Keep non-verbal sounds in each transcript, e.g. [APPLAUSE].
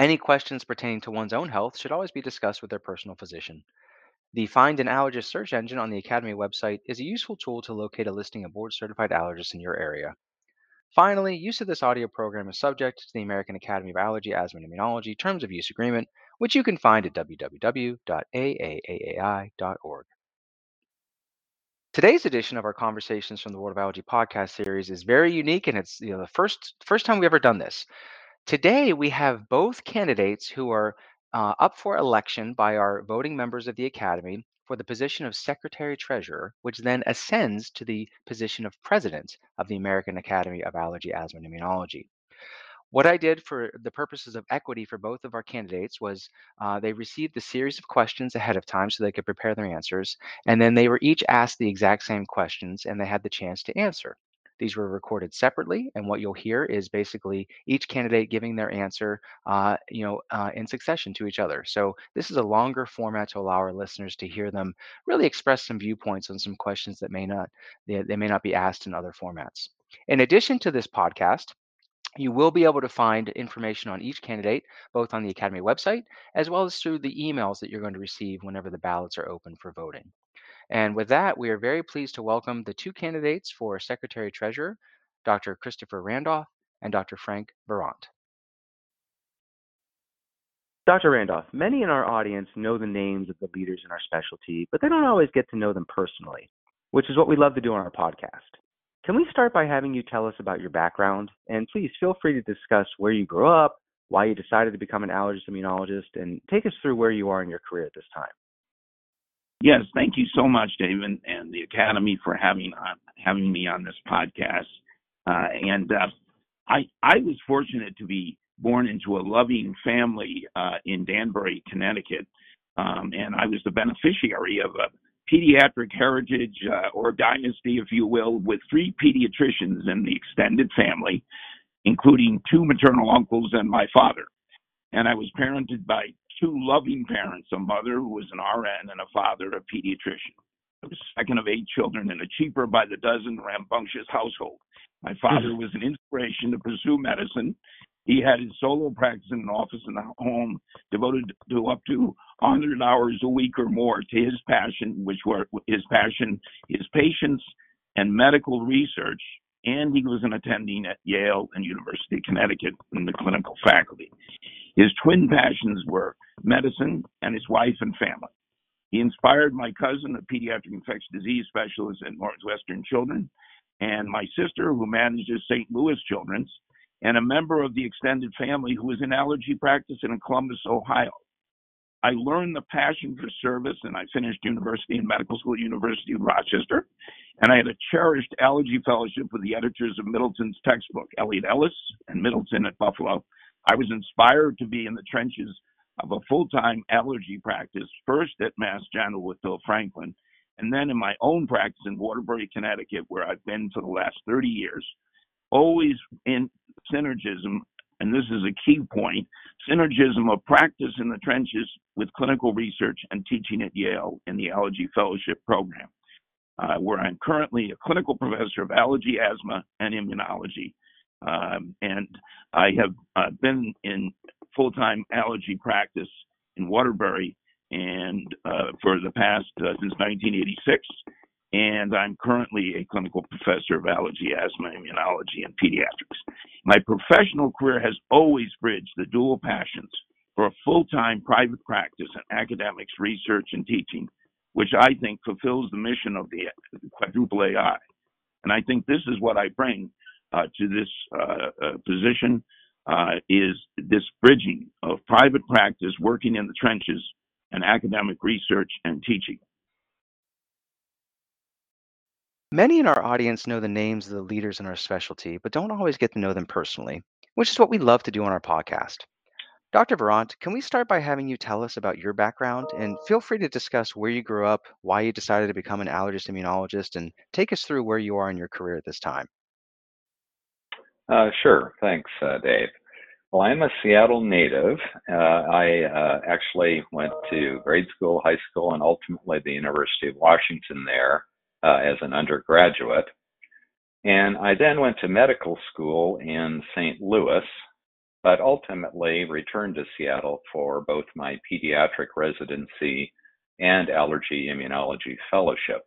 Any questions pertaining to one's own health should always be discussed with their personal physician. The Find an Allergist search engine on the Academy website is a useful tool to locate a listing of board certified allergists in your area. Finally, use of this audio program is subject to the American Academy of Allergy, Asthma, and Immunology Terms of Use Agreement, which you can find at www.aaaai.org. Today's edition of our Conversations from the World of Allergy podcast series is very unique, and it's you know the first first time we've ever done this. Today, we have both candidates who are uh, up for election by our voting members of the Academy for the position of Secretary Treasurer, which then ascends to the position of President of the American Academy of Allergy, Asthma, and Immunology. What I did for the purposes of equity for both of our candidates was uh, they received a series of questions ahead of time so they could prepare their answers, and then they were each asked the exact same questions and they had the chance to answer. These were recorded separately, and what you'll hear is basically each candidate giving their answer, uh, you know, uh, in succession to each other. So this is a longer format to allow our listeners to hear them really express some viewpoints on some questions that may not they, they may not be asked in other formats. In addition to this podcast, you will be able to find information on each candidate, both on the Academy website as well as through the emails that you're going to receive whenever the ballots are open for voting. And with that, we are very pleased to welcome the two candidates for Secretary Treasurer, Dr. Christopher Randolph and Dr. Frank Virant. Dr. Randolph, many in our audience know the names of the leaders in our specialty, but they don't always get to know them personally, which is what we love to do on our podcast. Can we start by having you tell us about your background? And please feel free to discuss where you grew up, why you decided to become an allergist immunologist, and take us through where you are in your career at this time. Yes, thank you so much, David, and the Academy for having on, having me on this podcast. Uh, and uh, I I was fortunate to be born into a loving family uh, in Danbury, Connecticut, um, and I was the beneficiary of a pediatric heritage uh, or dynasty, if you will, with three pediatricians in the extended family, including two maternal uncles and my father. And I was parented by two loving parents, a mother who was an RN and a father, a pediatrician. I was second of eight children in a cheaper by the dozen rambunctious household. My father was an inspiration to pursue medicine. He had his solo practice in an office in the home devoted to up to 100 hours a week or more to his passion, which were his passion, his patients, and medical research. And he was an attending at Yale and University of Connecticut in the clinical faculty. His twin passions were medicine and his wife and family. He inspired my cousin, a pediatric infectious disease specialist at Northwestern Children, and my sister, who manages St. Louis Children's, and a member of the extended family who was in allergy practice in Columbus, Ohio. I learned the passion for service, and I finished university and medical school at University of Rochester. And I had a cherished allergy fellowship with the editors of Middleton's textbook, Elliot Ellis and Middleton at Buffalo, I was inspired to be in the trenches of a full time allergy practice, first at Mass General with Bill Franklin, and then in my own practice in Waterbury, Connecticut, where I've been for the last 30 years, always in synergism, and this is a key point synergism of practice in the trenches with clinical research and teaching at Yale in the Allergy Fellowship Program, uh, where I'm currently a clinical professor of allergy, asthma, and immunology um, and I have uh, been in full time allergy practice in Waterbury and uh, for the past uh, since 1986. And I'm currently a clinical professor of allergy, asthma, immunology, and pediatrics. My professional career has always bridged the dual passions for a full time private practice in academics, research, and teaching, which I think fulfills the mission of the quadruple AI. And I think this is what I bring uh, to this uh, uh, position is this bridging of private practice, working in the trenches, and academic research and teaching. Many in our audience know the names of the leaders in our specialty, but don't always get to know them personally, which is what we love to do on our podcast. Dr. Virant, can we start by having you tell us about your background? And feel free to discuss where you grew up, why you decided to become an allergist immunologist, and take us through where you are in your career at this time. Uh, sure. Thanks, uh, Dave. Well, I'm a Seattle native. Uh, I uh, actually went to grade school, high school, and ultimately the University of Washington there uh, as an undergraduate. And I then went to medical school in St. Louis, but ultimately returned to Seattle for both my pediatric residency and allergy immunology fellowship.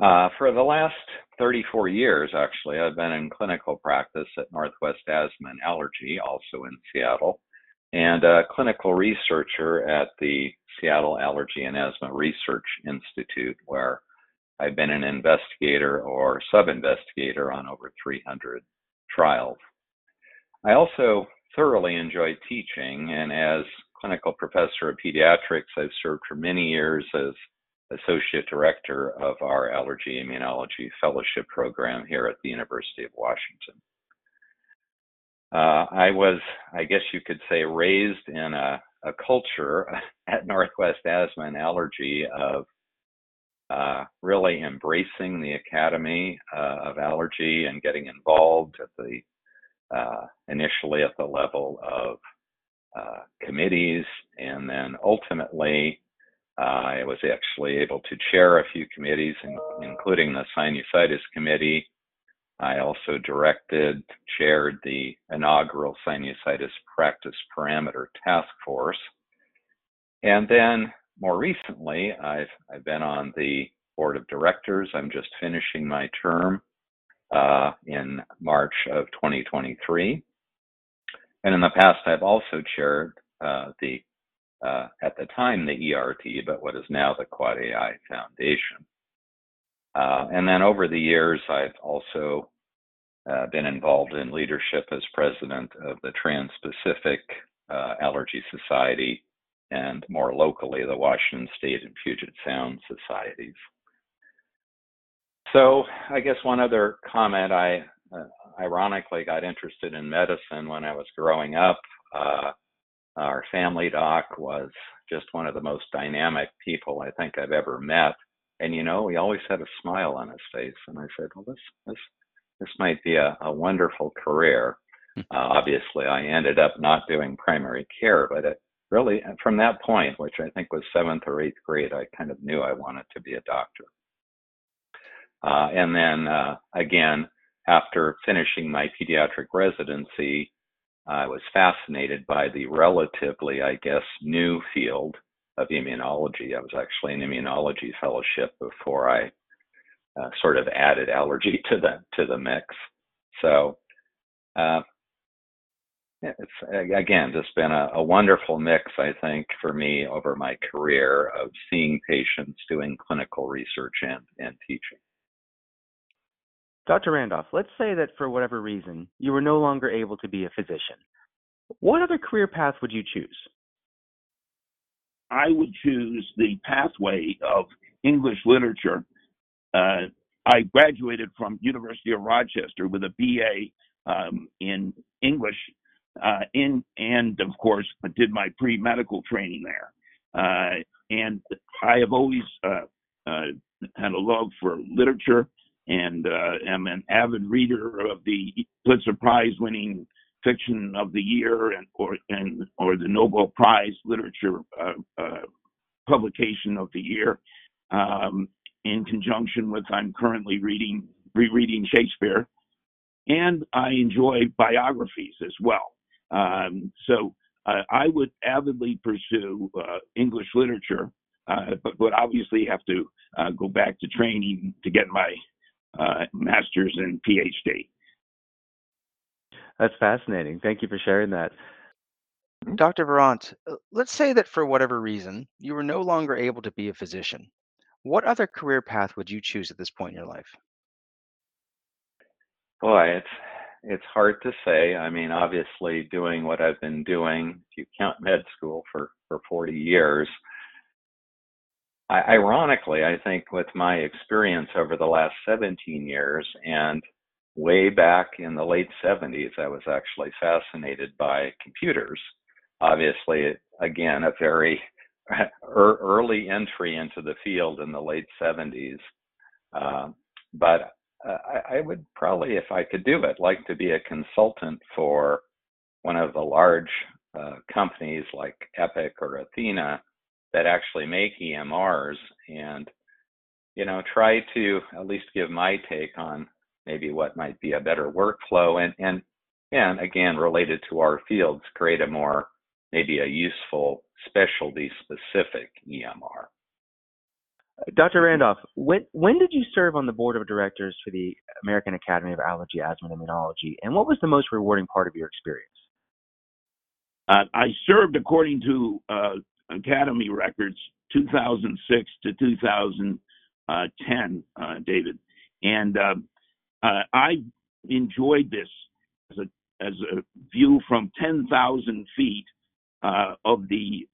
Uh, for the last 34 years, actually, I've been in clinical practice at Northwest Asthma and Allergy, also in Seattle, and a clinical researcher at the Seattle Allergy and Asthma Research Institute, where I've been an investigator or sub investigator on over 300 trials. I also thoroughly enjoy teaching, and as clinical professor of pediatrics, I've served for many years as Associate Director of our Allergy Immunology Fellowship Program here at the University of Washington. Uh, I was, I guess you could say, raised in a, a culture [LAUGHS] at Northwest Asthma and Allergy of uh, really embracing the Academy uh, of Allergy and getting involved at the uh, initially at the level of uh, committees and then ultimately I was actually able to chair a few committees, including the sinusitis committee. I also directed, chaired the inaugural sinusitis practice parameter task force. And then more recently, I've, I've been on the board of directors. I'm just finishing my term uh, in March of 2023. And in the past, I've also chaired uh, the uh, at the time the ERT, but what is now the Quad AI Foundation. Uh, and then over the years, I've also uh, been involved in leadership as president of the Trans Pacific uh, Allergy Society and more locally, the Washington State and Puget Sound Societies. So, I guess one other comment I uh, ironically got interested in medicine when I was growing up. Uh, our family doc was just one of the most dynamic people I think I've ever met. And you know, he always had a smile on his face. And I said, well, this this this might be a, a wonderful career. Hmm. Uh, obviously, I ended up not doing primary care, but it really, from that point, which I think was seventh or eighth grade, I kind of knew I wanted to be a doctor. Uh, and then uh, again, after finishing my pediatric residency, I was fascinated by the relatively, I guess, new field of immunology. I was actually in immunology fellowship before I uh, sort of added allergy to the to the mix. So uh, it's again just been a, a, wonderful mix, I think, for me over my career of seeing patients, doing clinical research, and and teaching. Dr. Randolph, let's say that for whatever reason you were no longer able to be a physician. What other career path would you choose? I would choose the pathway of English literature. Uh, I graduated from University of Rochester with a BA um, in English, uh, in and of course did my pre-medical training there. Uh, and I have always uh, uh, had a love for literature and uh, am an avid reader of the Pulitzer Prize winning fiction of the year and or and or the Nobel Prize literature publication of the year. Um, in conjunction with I'm currently reading rereading Shakespeare, and I enjoy biographies as well. Um, so uh, I would avidly pursue uh, English literature, uh, but would obviously have to uh, go back to training to get my uh, master's and PhD. That's fascinating. Thank you for sharing that. Dr. Virant, uh, let's say that for whatever reason you were no longer able to be a physician. What other career path would you choose at this point in your life? Boy, it's it's hard to say. I mean, obviously, doing what I've been doing, if you count [LAUGHS] med school for for 40 years, I, ironically, I think with my experience over the last 17 years and way back in the late 70s, I was actually fascinated by computers. Obviously, again, a very [LAUGHS] early entry into the field in the late 70s. Uh, but uh, I, I, would probably, if I could do it, like to be a consultant for one of the large uh, companies like Epic or Athena that actually make EMRs and, you know, try to at least give my take on maybe what might be a better workflow and, and, and again, related to our fields, create a more, maybe a useful specialty specific EMR. Dr. Randolph, when when did you serve on the board of directors for the American Academy of Allergy, Asthma, and Immunology, and what was the most rewarding part of your experience? Uh, I served according to uh, Academy records, 2006 to 2010, uh, David, and uh, uh, I enjoyed this as a as a view from 10,000 feet uh, of the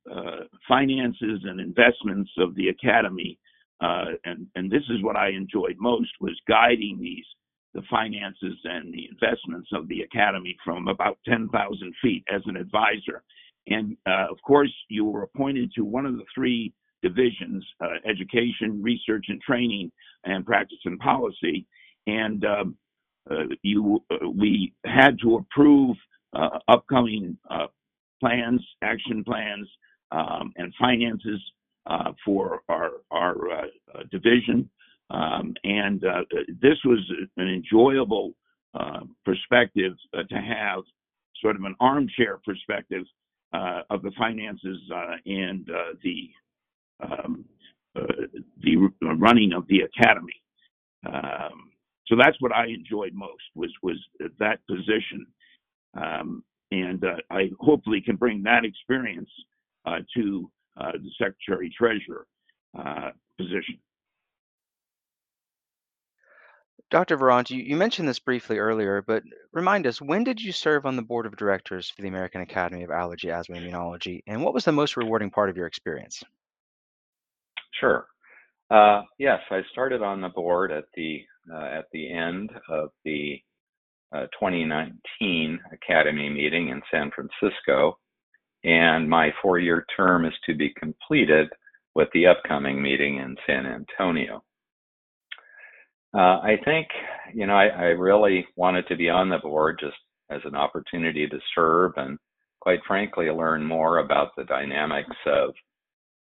finances and investments of the Academy uh, and and this is what I enjoyed most was guiding these the finances and the investments of the academy from about 10,000 feet as an advisor. And uh, of course, you were appointed to one of the three divisions: uh, education, research and training, and practice and policy. And um, uh, you, uh, we had to approve uh, upcoming plans, action plans, um, and finances uh, for our, our uh, uh, division. Um, and this was an enjoyable perspective to have, sort of an armchair perspective of the finances and the um, the running of the academy. Um, so that's what I enjoyed most was was that position, um, and uh, I hopefully can bring that experience uh, to uh, the secretary treasurer uh, position. Dr. Virant, you, you mentioned this briefly earlier, but remind us, when did you serve on the board of directors for the American Academy of Allergy, Asthma, and Immunology, and what was the most rewarding part of your experience? Sure. Uh, yes, I started on the board at the uh, at the end of the 2019 Academy meeting in San Francisco, and my four year term is to be completed with the upcoming meeting in San Antonio. Uh, I think, you know, I, I, really wanted to be on the board just as an opportunity to serve and, quite frankly, learn more about the dynamics of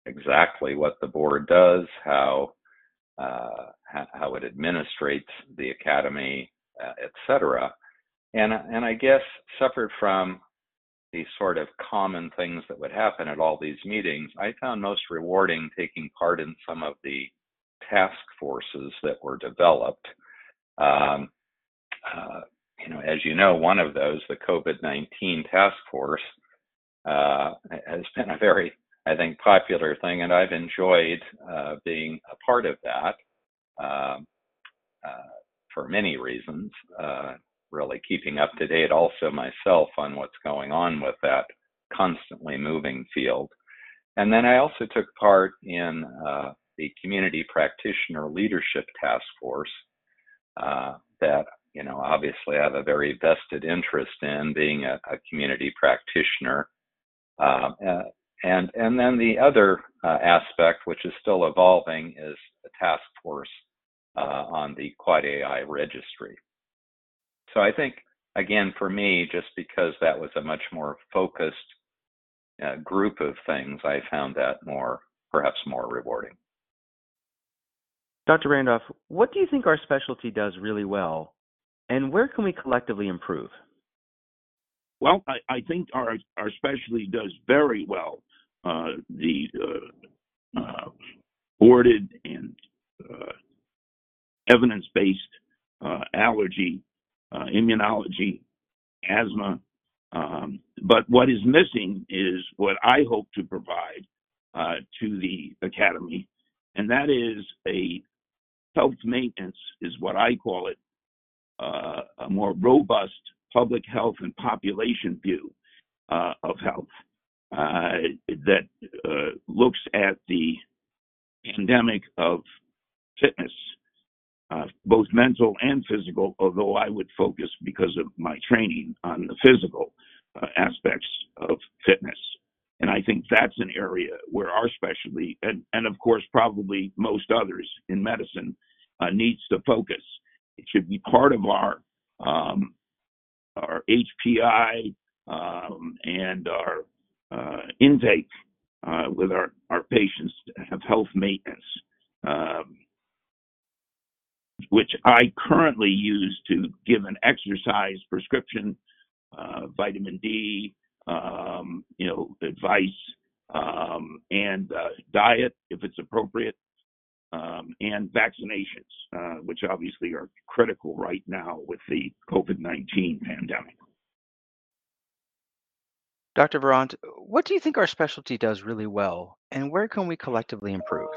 exactly what the board does, how uh, how it administrates the academy, et cetera. And, and I guess suffered from these sort of common things that would happen at all these meetings, I found most rewarding taking part in some of the task forces that were developed. Um, uh, you know, as you know, one of those, the COVID-19 task force, uh, has been a very, I think, popular thing, and I've enjoyed uh, being a part of that um, uh, for many reasons. Uh, really keeping up to date also myself on what's going on with that constantly moving field. And then I also took part in uh, the Community Practitioner Leadership Task Force uh, that, you know, obviously I have a very vested interest in being a, a community practitioner. Uh, and, and then the other uh, aspect, which is still evolving, is a task force on the Quad AI registry. So I think, again, for me, just because that was a much more focused uh, group of things, I found that more, perhaps more rewarding. Dr. Randolph, what do you think our specialty does really well, and where can we collectively improve? Well, I, I think our our specialty does very well. Uh, the uh, uh boarded and uh, evidence-based uh, allergy uh, immunology, asthma. Um, but what is missing is what I hope to provide uh, to the academy, and that is a health maintenance, is what I call it, uh, a more robust public health and population view uh, of health uh, that looks at the pandemic of fitness uh, both mental and physical, although I would focus because of my training on the physical uh, aspects of fitness. And I think that's an area where our specialty, and, and of course, probably most others in medicine, uh, needs to focus. It should be part of our um, our HPI um, and our uh, intake uh, with our, our patients to have health maintenance, um, which I currently use to give an exercise prescription, uh, vitamin D, um, you know, advice, um, and uh, diet if it's appropriate, um, and vaccinations, uh, which obviously are critical right now with the COVID 19 pandemic. Dr. Virant, what do you think our specialty does really well, and where can we collectively improve?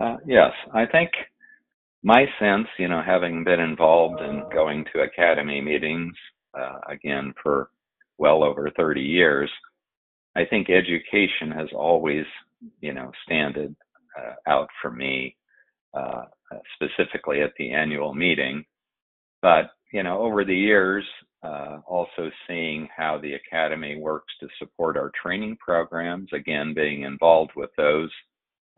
Uh, yes, I think my sense, you know, having been involved in going to academy meetings, uh, again, for well over 30 years, I think education has always, you know, standed uh, out for me, uh, specifically at the annual meeting. But, you know, over the years, uh, also seeing how the Academy works to support our training programs, again, being involved with those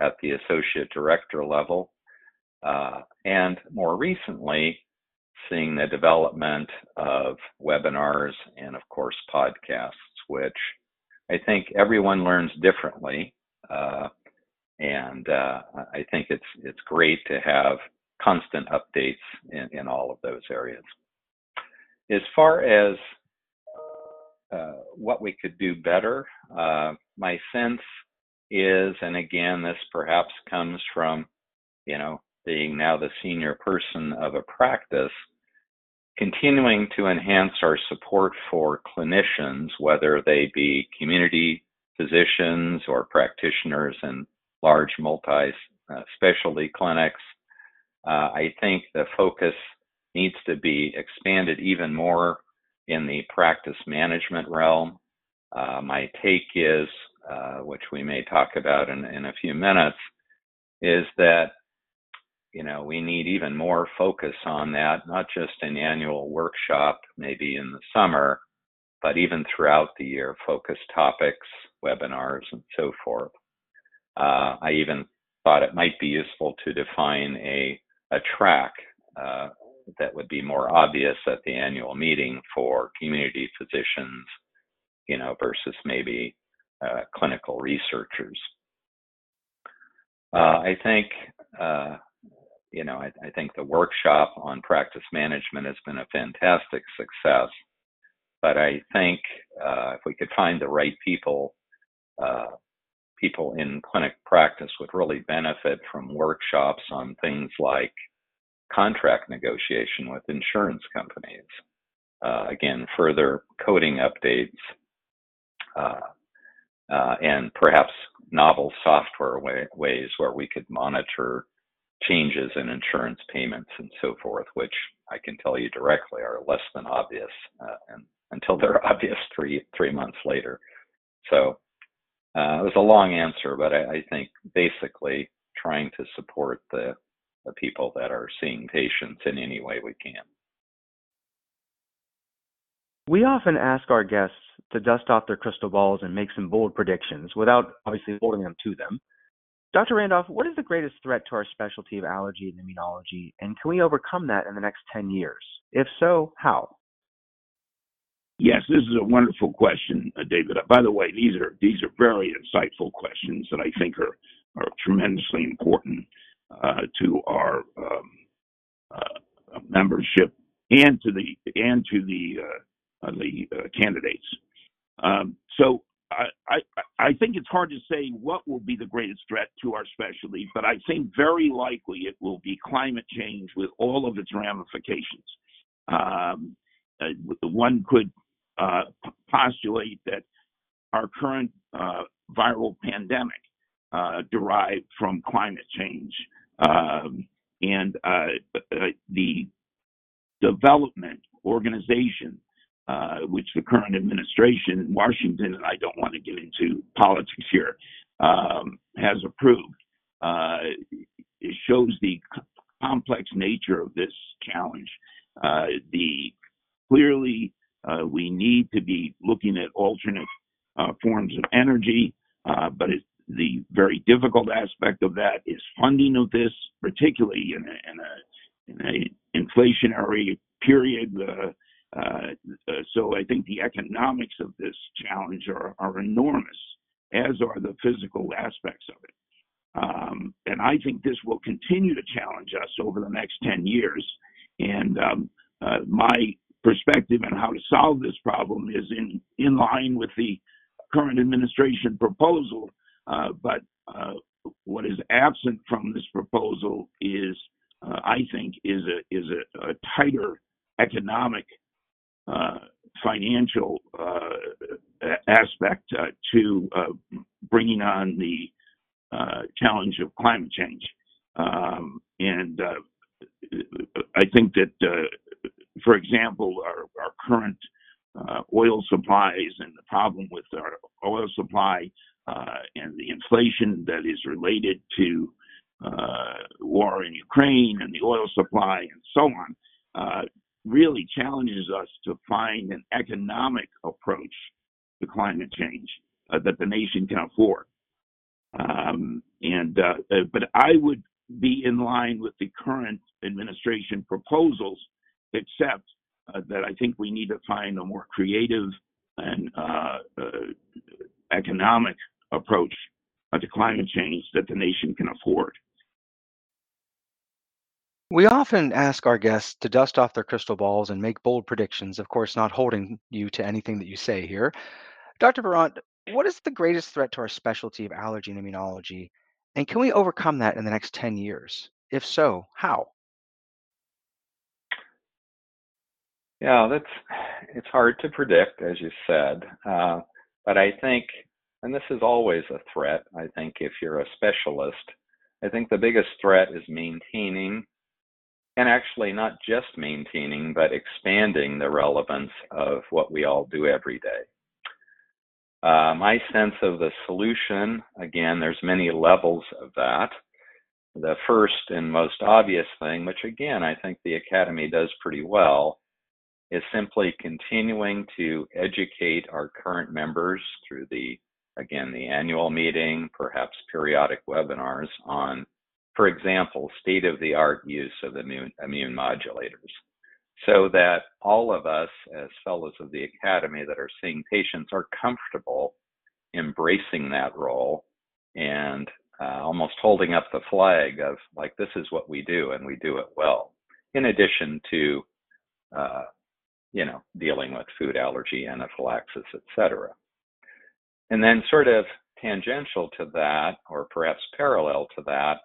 at the associate director level. Uh, and more recently, seeing the development of webinars and, of course, podcasts, which I think everyone learns differently. Uh, and uh, I think it's it's great to have constant updates in, in all of those areas. As far as uh, what we could do better, uh, my sense is, and again, this perhaps comes from, you know, being now the senior person of a practice, continuing to enhance our support for clinicians, whether they be community physicians or practitioners in large multi specialty clinics. Uh, I think the focus needs to be expanded even more in the practice management realm. Uh, my take is, uh, which we may talk about in, in a few minutes, is that you know we need even more focus on that, not just an annual workshop, maybe in the summer, but even throughout the year, focus topics, webinars, and so forth. Uh, I even thought it might be useful to define a a track uh, that would be more obvious at the annual meeting for community physicians, you know, versus maybe uh, clinical researchers. Uh, I think, uh, you know, I, I, think the workshop on practice management has been a fantastic success. But I think uh, if we could find the right people, uh, people in clinic practice would really benefit from workshops on things like contract negotiation with insurance companies. Uh, again, further coding updates, uh, uh, and perhaps novel software way, ways where we could monitor changes in insurance payments and so forth, which I can tell you directly are less than obvious uh, and until they're [LAUGHS] obvious three three months later. So uh, it was a long answer, but I, I think basically trying to support the the people that are seeing patients in any way we can. We often ask our guests to dust off their crystal balls and make some bold predictions without obviously holding them to them. Dr. Randolph, what is the greatest threat to our specialty of allergy and immunology, and can we overcome that in the next 10 years? If so, how? Yes, this is a wonderful question, uh, David. Uh, by the way, these are these are very insightful questions that I think are are tremendously important uh, to our um, uh, membership and to the and to the uh, the candidates. Um, so I, I, I think it's hard to say what will be the greatest threat to our specialty, but I think very likely it will be climate change with all of its ramifications. Um, uh, one could uh, postulate that our current uh, viral pandemic derived from climate change um, and uh, uh, the development organization, uh, which the current administration in Washington, and I don't want to get into politics here, um, has approved, shows the complex nature of this challenge. Uh, the clearly uh, we need to be looking at alternate uh, forms of energy, uh, but it, the very difficult aspect of that is funding of this, particularly in a, in a, in a inflationary period. Uh, uh, so I think the economics of this challenge are, are enormous, as are the physical aspects of it. Um, and I think this will continue to challenge us over the next 10 years. And um, uh, my perspective on how to solve this problem is in, in line with the current administration proposal. Uh, but uh, what is absent from this proposal is, uh, I think, is a is a, a tighter economic, financial uh, aspect to bringing on the challenge of climate change. Um, and I think that for example, our, our current uh, oil supplies and the problem with our oil supply uh, and the inflation that is related to uh, war in Ukraine and the oil supply and so on uh, really challenges us to find an economic approach to climate change uh, that the nation can afford. Um, and uh, but I would be in line with the current administration proposals except uh, that I think we need to find a more creative and uh, uh, economic approach to climate change that the nation can afford. We often ask our guests to dust off their crystal balls and make bold predictions, of course, not holding you to anything that you say here. Dr. Virant, what is the greatest threat to our specialty of allergy and immunology? And can we overcome that in the next 10 years? If so, how? Yeah, that's it's hard to predict, as you said. Uh, but I think, and this is always a threat. I think if you're a specialist, I think the biggest threat is maintaining, and actually not just maintaining, but expanding the relevance of what we all do every day. Uh, my sense of the solution, again, there's many levels of that. The first and most obvious thing, which again I think the Academy does pretty well, is simply continuing to educate our current members through the, again, the annual meeting, perhaps periodic webinars on, for example, state of the art use of immune, immune modulators. So that all of us, as fellows of the Academy that are seeing patients, are comfortable embracing that role and uh, almost holding up the flag of like, this is what we do and we do it well, in addition to uh, you know, dealing with food allergy, anaphylaxis, etc. And then sort of tangential to that, or perhaps parallel to that,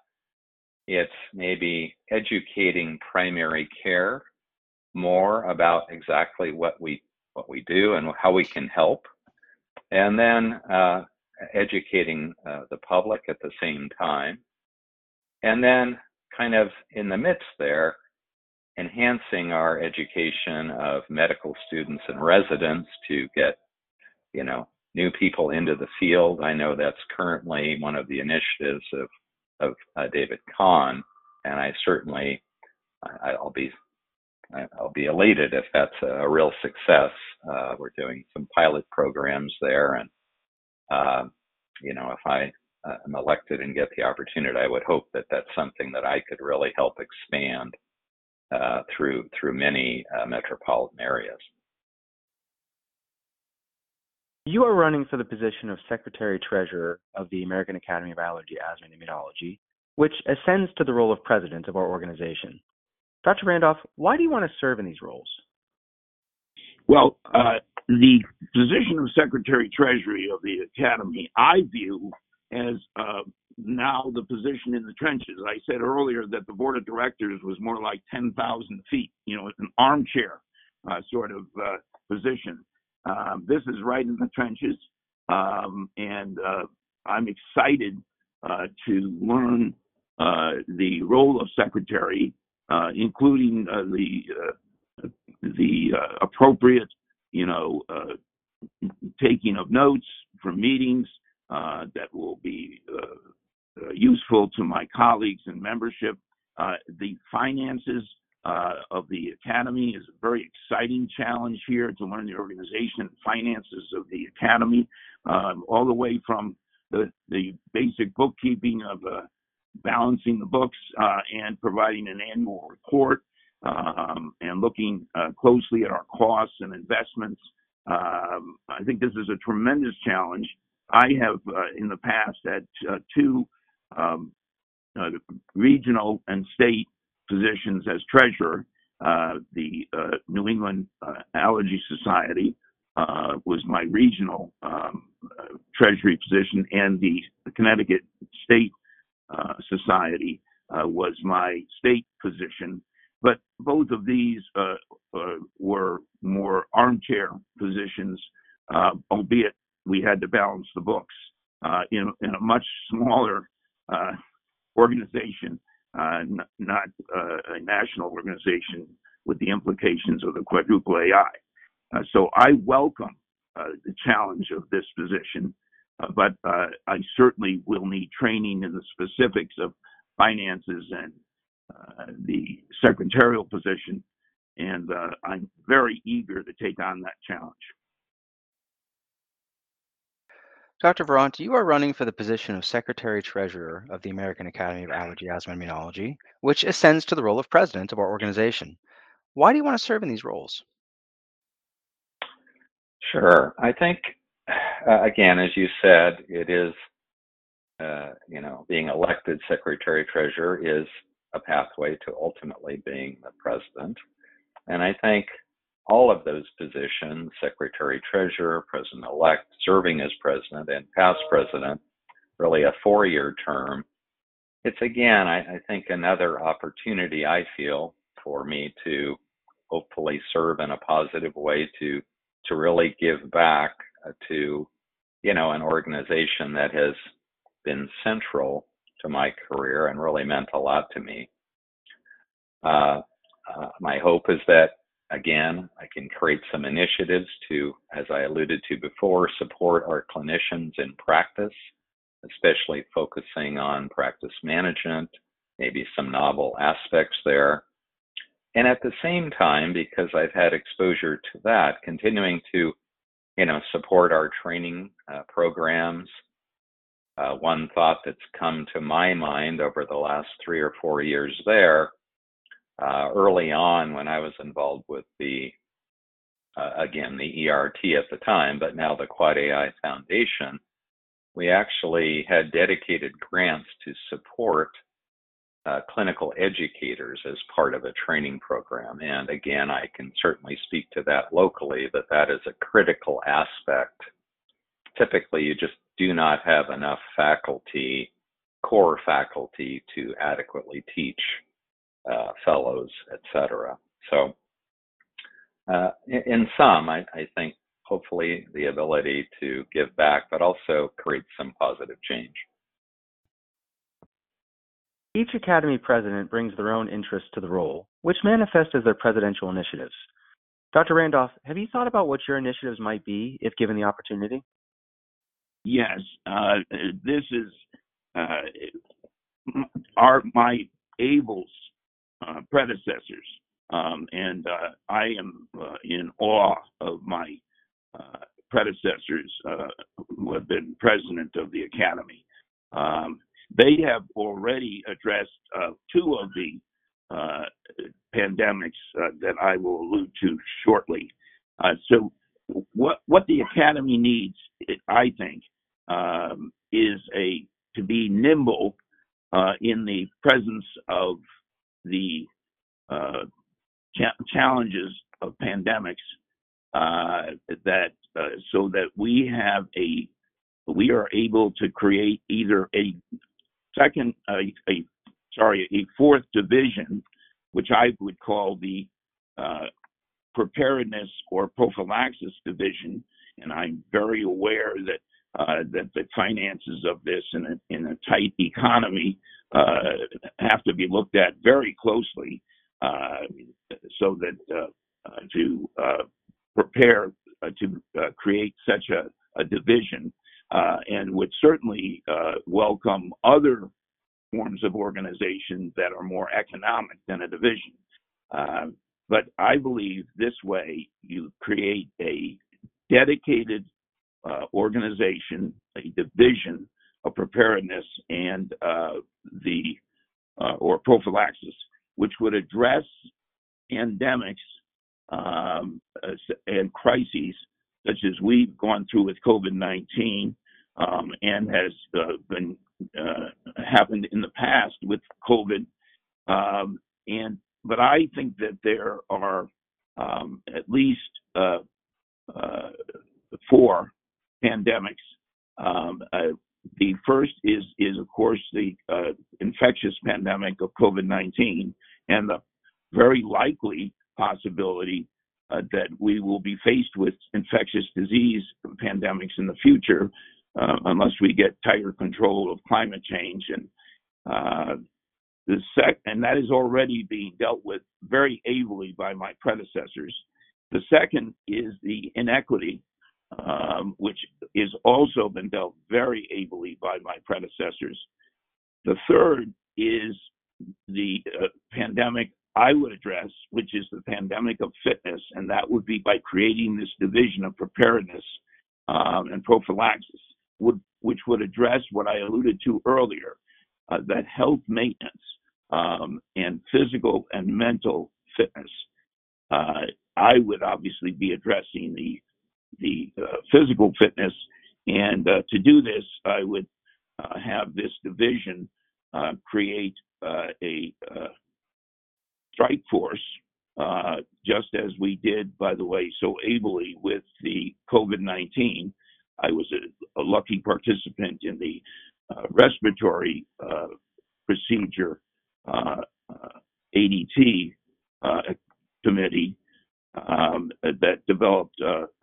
it's maybe educating primary care more about exactly what we what we do and how we can help, and then uh, educating uh, the public at the same time, and then kind of in the midst there, enhancing our education of medical students and residents to get, you know, new people into the field. I know that's currently one of the initiatives of of uh, David Khan, and I certainly I'll be I'll be elated if that's a real success. Uh, we're doing some pilot programs there, and uh, you know, if I uh, am elected and get the opportunity, I would hope that that's something that I could really help expand uh, through through many uh, metropolitan areas. You are running for the position of Secretary Treasurer of the American Academy of Allergy, Asthma, and Immunology, which ascends to the role of President of our organization. Dr. Randolph, why do you want to serve in these roles? Well, uh, the position of Secretary Treasury of the Academy, I view as uh, now the position in the trenches. I said earlier that the board of directors was more like 10,000 feet, you know, an armchair uh, sort of uh, position. Um, this is right in the trenches, um, and uh, I'm excited uh, to learn uh, the role of secretary, uh, including the the appropriate, you know, taking of notes from meetings that will be uh, grateful to my colleagues and membership. Uh, the finances uh, of the Academy is a very exciting challenge here to learn the organization and finances of the Academy, um, all the way from the, the basic bookkeeping of uh, balancing the books uh, and providing an annual report um, and looking uh, closely at our costs and investments. Um, I think this is a tremendous challenge. I have uh, in the past had uh, two um, regional and state positions as treasurer. Uh, the uh, New England Allergy Society was my regional um, treasury position, and the, Connecticut State Society was my state position. But both of these uh, uh, were more armchair positions, uh, albeit we had to balance the books in, in, a much smaller organization, n- not a national organization with the implications of the quadruple AI. so I welcome the challenge of this position. Uh, but uh, I certainly will need training in the specifics of finances and uh, the secretarial position, and uh, I'm very eager to take on that challenge. Dr. Virant, you are running for the position of Secretary Treasurer of the American Academy of Allergy, Asthma, and Immunology, which ascends to the role of President of our organization. Why do you want to serve in these roles? Sure. I think, uh, again, as you said, it is, uh, you know, being elected Secretary Treasurer is a pathway to ultimately being the president. And I think all of those positions, secretary treasurer, president elect, serving as president, and past president, really a four year term. It's again, I, I, think, another opportunity I feel for me to hopefully serve in a positive way to to really give back to you know an organization that has been central to my career and really meant a lot to me. Uh, uh, my hope is that, again, I can create some initiatives to, as I alluded to before, support our clinicians in practice, especially focusing on practice management, maybe some novel aspects there. And at the same time, because I've had exposure to that, continuing to, you know, support our training uh, programs, uh, one thought that's come to my mind over the last three or four years there, uh, early on when I was involved with the, uh, again, the ERT at the time, but now the Quad AI Foundation, we actually had dedicated grants to support uh, clinical educators as part of a training program. And again, I can certainly speak to that locally, that that is a critical aspect. Typically, you just do not have enough faculty, core faculty, to adequately teach uh, fellows, etc. So, uh, in, in, some, I, I, think hopefully the ability to give back, but also create some positive change. Each Academy president brings their own interests to the role, which manifest as their presidential initiatives. Dr. Randolph, have you thought about what your initiatives might be if given the opportunity? Yes, uh, this is uh, our my ABLES uh, predecessors, um, and uh, I am uh, in awe of my uh, predecessors who have been president of the Academy. Um, they have already addressed two of the pandemics that I will allude to shortly. so, what what the Academy needs, I think, um, is a to be nimble uh, in the presence of the uh, cha- challenges of pandemics. Uh, that uh, so that we have a we are able to create either a second a, a sorry a fourth division, which I would call the uh, preparedness or prophylaxis division, and I'm very aware that uh, that the finances of this in a, in a tight economy have to be looked at very closely uh, so that uh, uh, to prepare to create such a, a division and would certainly welcome other forms of organization that are more economic than a division. Uh, but I believe this way you create a dedicated uh, organization, a division of preparedness and uh, the uh, or prophylaxis, which would address pandemics um, and crises such as we've gone through with COVID-19 um, and has uh, been uh, happened in the past with COVID. Um, and but I think that there are um, at least uh, uh four pandemics. Um, uh, the first is is of course the uh, infectious pandemic of COVID-19, and the very likely possibility uh, that we will be faced with infectious disease pandemics in the future uh, unless we get tighter control of climate change. And uh, the sec- and that is already being dealt with very ably by my predecessors. The second is the inequity, um, which has also been dealt very ably by my predecessors. The third is the uh, pandemic I would address, which is the pandemic of fitness, and that would be by creating this division of preparedness um, and prophylaxis, would, which would address what I alluded to earlier, uh, that health maintenance um, and physical and mental fitness. Uh, I would obviously be addressing the the uh, physical fitness, and uh, to do this, I would uh, have this division uh, create a strike force, uh, just as we did, by the way, so ably with the COVID 19. I was a, a, lucky participant in the uh, respiratory uh, procedure uh, uh, ADT uh, committee um, that developed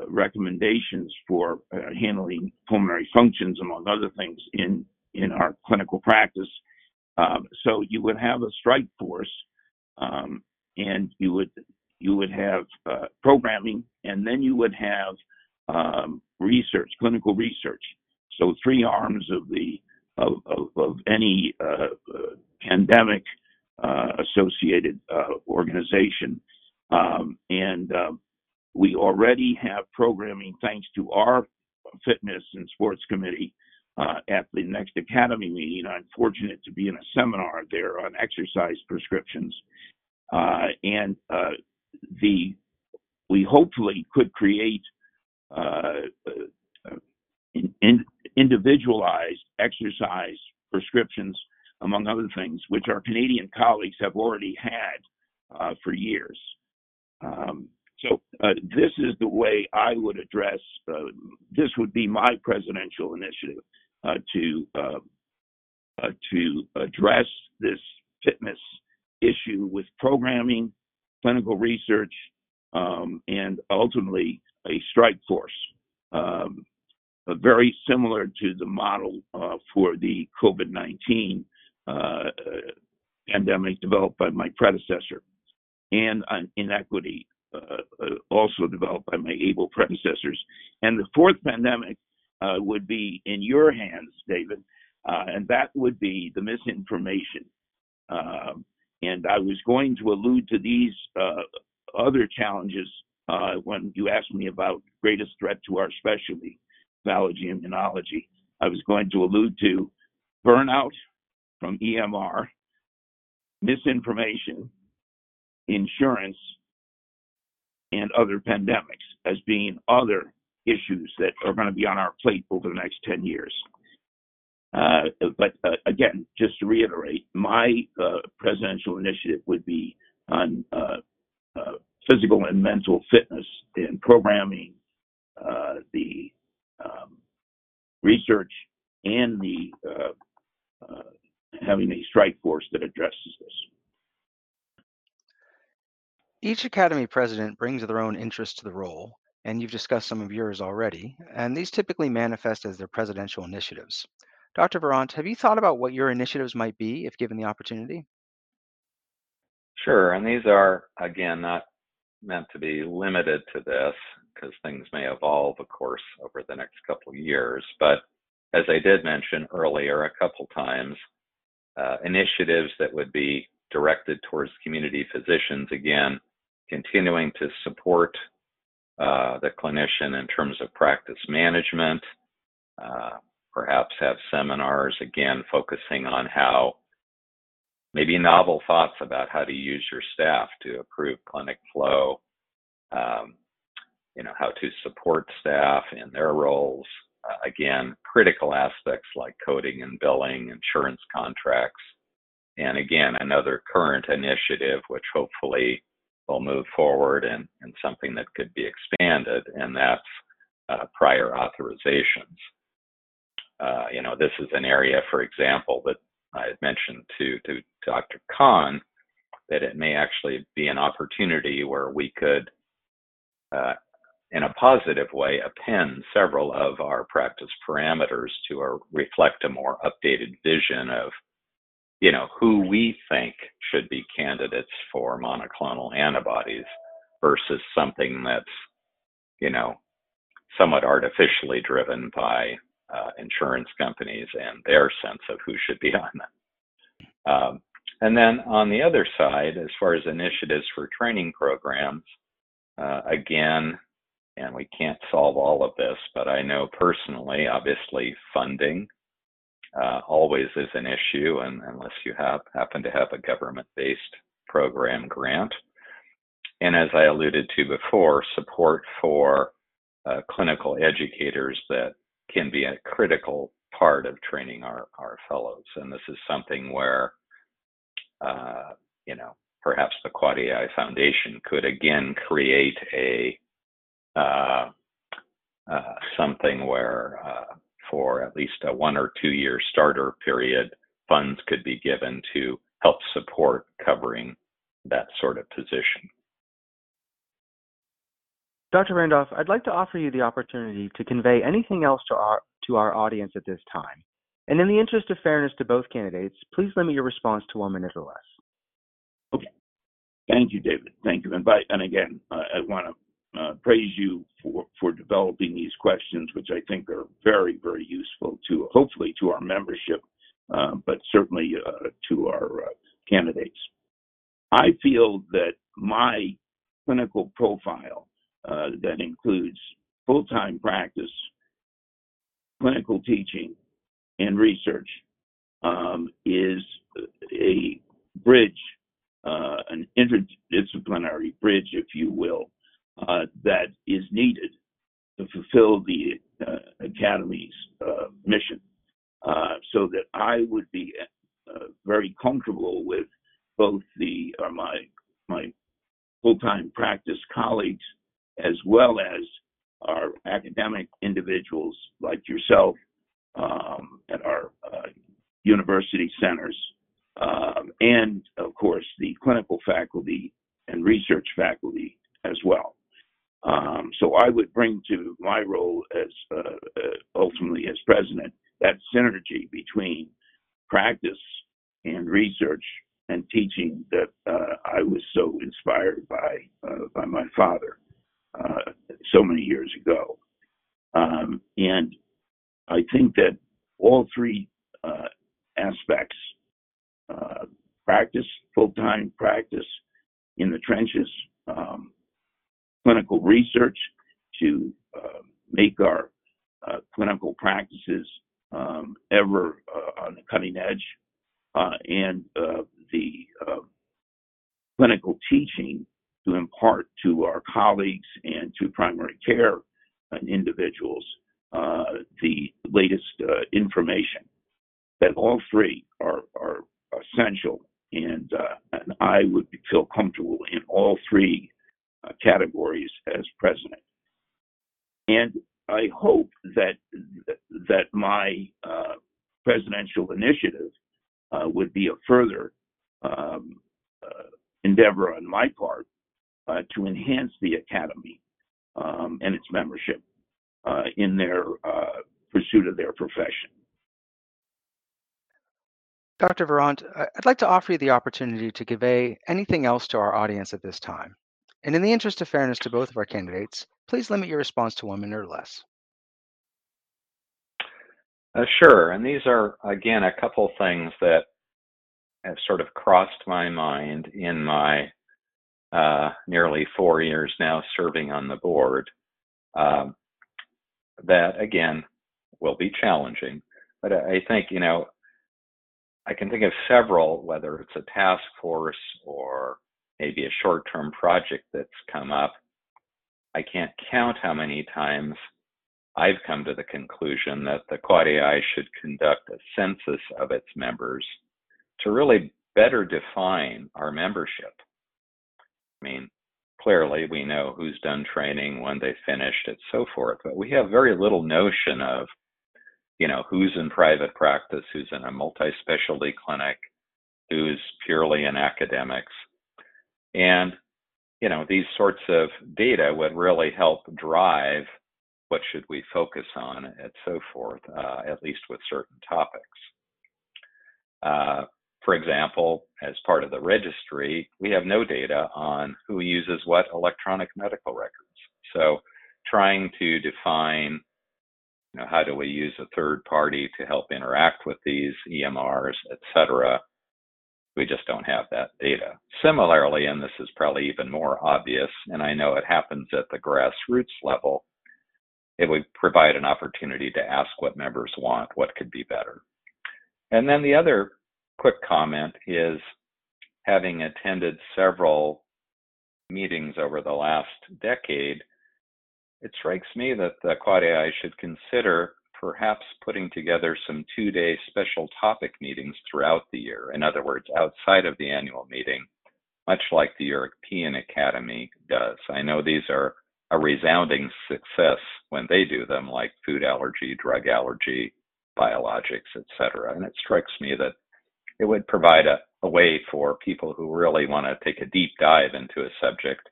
recommendations for handling pulmonary functions, among other things, in in our clinical practice. Um, so you would have a strike force um, and you would you would have uh, programming, and then you would have um, research, clinical research. So three arms of the of, of, of any uh, uh, pandemic uh, associated uh, organization, um, and um, we already have programming thanks to our fitness and sports committee uh, at the next academy meeting. I'm fortunate to be in a seminar there on exercise prescriptions, uh, and uh, the we hopefully could create uh, uh, in, in individualized exercise prescriptions, among other things, which our Canadian colleagues have already had uh, for years. Um, so uh, this is the way I would address. this would be my presidential initiative to to address this fitness issue with programming, clinical research, um, and ultimately a strike force. Um, very similar to the model uh, for the COVID 19 uh, pandemic developed by my predecessor, and an inequity uh, uh, also developed by my able predecessors. And the fourth pandemic uh, would be in your hands, David, uh, and that would be the misinformation. Um, and I was going to allude to these other challenges when you asked me about greatest threat to our specialty, allergy immunology. I was going to allude to burnout from EMR, misinformation, insurance, and other pandemics as being other issues that are going to be on our plate over the next 10 years. Uh, but uh, again, just to reiterate, my uh, presidential initiative would be on uh, uh, physical and mental fitness and programming, uh, the um, research, and the having a strike force that addresses this. Each Academy president brings their own interest to the role, and you've discussed some of yours already, and these typically manifest as their presidential initiatives. Dr. Virant, have you thought about what your initiatives might be if given the opportunity? Sure, and these are, again, not meant to be limited to this because things may evolve, of course, over the next couple of years. But as I did mention earlier a couple times, uh, initiatives that would be directed towards community physicians, again, continuing to support uh, the clinician in terms of practice management, uh, perhaps have seminars, again, focusing on how maybe novel thoughts about how to use your staff to improve clinic flow, um, you know, how to support staff in their roles. Uh, again, critical aspects like coding and billing, insurance contracts, and again, another current initiative which hopefully will move forward and, and something that could be expanded, and that's uh, prior authorizations. Uh, you know, this is an area, for example, that I had mentioned to, to Dr. Khan that it may actually be an opportunity where we could, uh, in a positive way, append several of our practice parameters to a, reflect a more updated vision of, you know, who we think should be candidates for monoclonal antibodies versus something that's, you know, somewhat artificially driven by uh, insurance companies and their sense of who should be on them. Um, and then on the other side, as far as initiatives for training programs, uh, again, and we can't solve all of this, but I know personally, obviously, funding uh, always is an issue, and unless you have happen to have a government-based program grant. And as I alluded to before, support for uh, clinical educators that can be a critical part of training our, our fellows. And this is something where, uh, you know, perhaps the Quad AI Foundation could again create a uh, uh, something where uh, for at least a one or two year starter period, funds could be given to help support covering that sort of position. Dr. Randolph, I'd like to offer you the opportunity to convey anything else to our to our audience at this time. And in the interest of fairness to both candidates, please limit your response to one minute or less. Okay. Thank you, David. Thank you. And by and again, uh, I want to uh, praise you for for developing these questions, which I think are very very useful to hopefully to our membership, uh, but certainly uh, to our uh, candidates. I feel that my clinical profile uh, that includes full time practice, clinical teaching, and research um, is a bridge, uh, an interdisciplinary bridge, if you will, uh, that is needed to fulfill the uh, Academy's uh, mission. Uh, so that I would be very comfortable with both the my my full-time practice colleagues as well as our academic individuals like yourself um, at our uh, university centers, um, and of course the clinical faculty and research faculty as well. Um, so I would bring to my role as uh, uh, ultimately as president that synergy between practice and research and teaching that uh, I was so inspired by uh, by my father uh, so many years ago. Um, and I think that all three uh, aspects uh, practice, full time practice in the trenches, um, clinical research to uh, make our uh, clinical practices um, ever uh, on the cutting edge, and the clinical teaching to impart to our colleagues and to primary care individuals uh, the latest uh, information. That all three are, are essential, and, uh, and I would feel comfortable in all three uh, categories as president. And I hope that that my uh, presidential initiative uh, would be a further um, endeavor on my part uh, to enhance the academy um, and its membership uh, in their uh, pursuit of their profession. Dr. Virant, I'd like to offer you the opportunity to convey anything else to our audience at this time. And in the interest of fairness to both of our candidates, please limit your response to one minute or less. Uh, sure. And these are, again, a couple things that have sort of crossed my mind in my uh, nearly four years now serving on the board. Um, that again will be challenging, but I think you know I can think of several, whether it's a task force or maybe a short-term project that's come up. I can't count how many times I've come to the conclusion that the Quad AI should conduct a census of its members to really better define our membership. I mean, clearly we know who's done training, when they finished, and so forth, but we have very little notion of, you know, who's in private practice, who's in a multi-specialty clinic, who's purely in academics. And, you know, these sorts of data would really help drive what should we focus on and so forth, uh, at least with certain topics. Uh, for example, as part of the registry, we have no data on who uses what electronic medical records. So trying to define, you know, how do we use a third party to help interact with these EMRs, et cetera, we just don't have that data. Similarly, and this is probably even more obvious, and I know it happens at the grassroots level, it would provide an opportunity to ask what members want, what could be better. And then the other quick comment is having attended several meetings over the last decade, it strikes me that the Quad AI should consider perhaps putting together some two day special topic meetings throughout the year. In other words, outside of the annual meeting, much like the European Academy does. I know these are a resounding success when they do them, like food allergy, drug allergy, biologics, etc. And it strikes me that it would provide a, a way for people who really want to take a deep dive into a subject,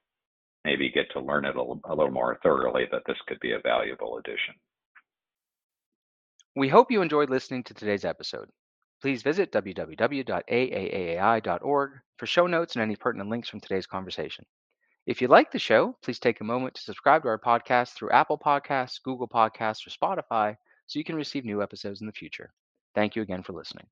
maybe get to learn it a, a little more thoroughly, that this could be a valuable addition. We hope you enjoyed listening to today's episode. Please visit www.aaaai.org for show notes and any pertinent links from today's conversation. If you like the show, please take a moment to subscribe to our podcast through Apple Podcasts, Google Podcasts, or Spotify so you can receive new episodes in the future. Thank you again for listening.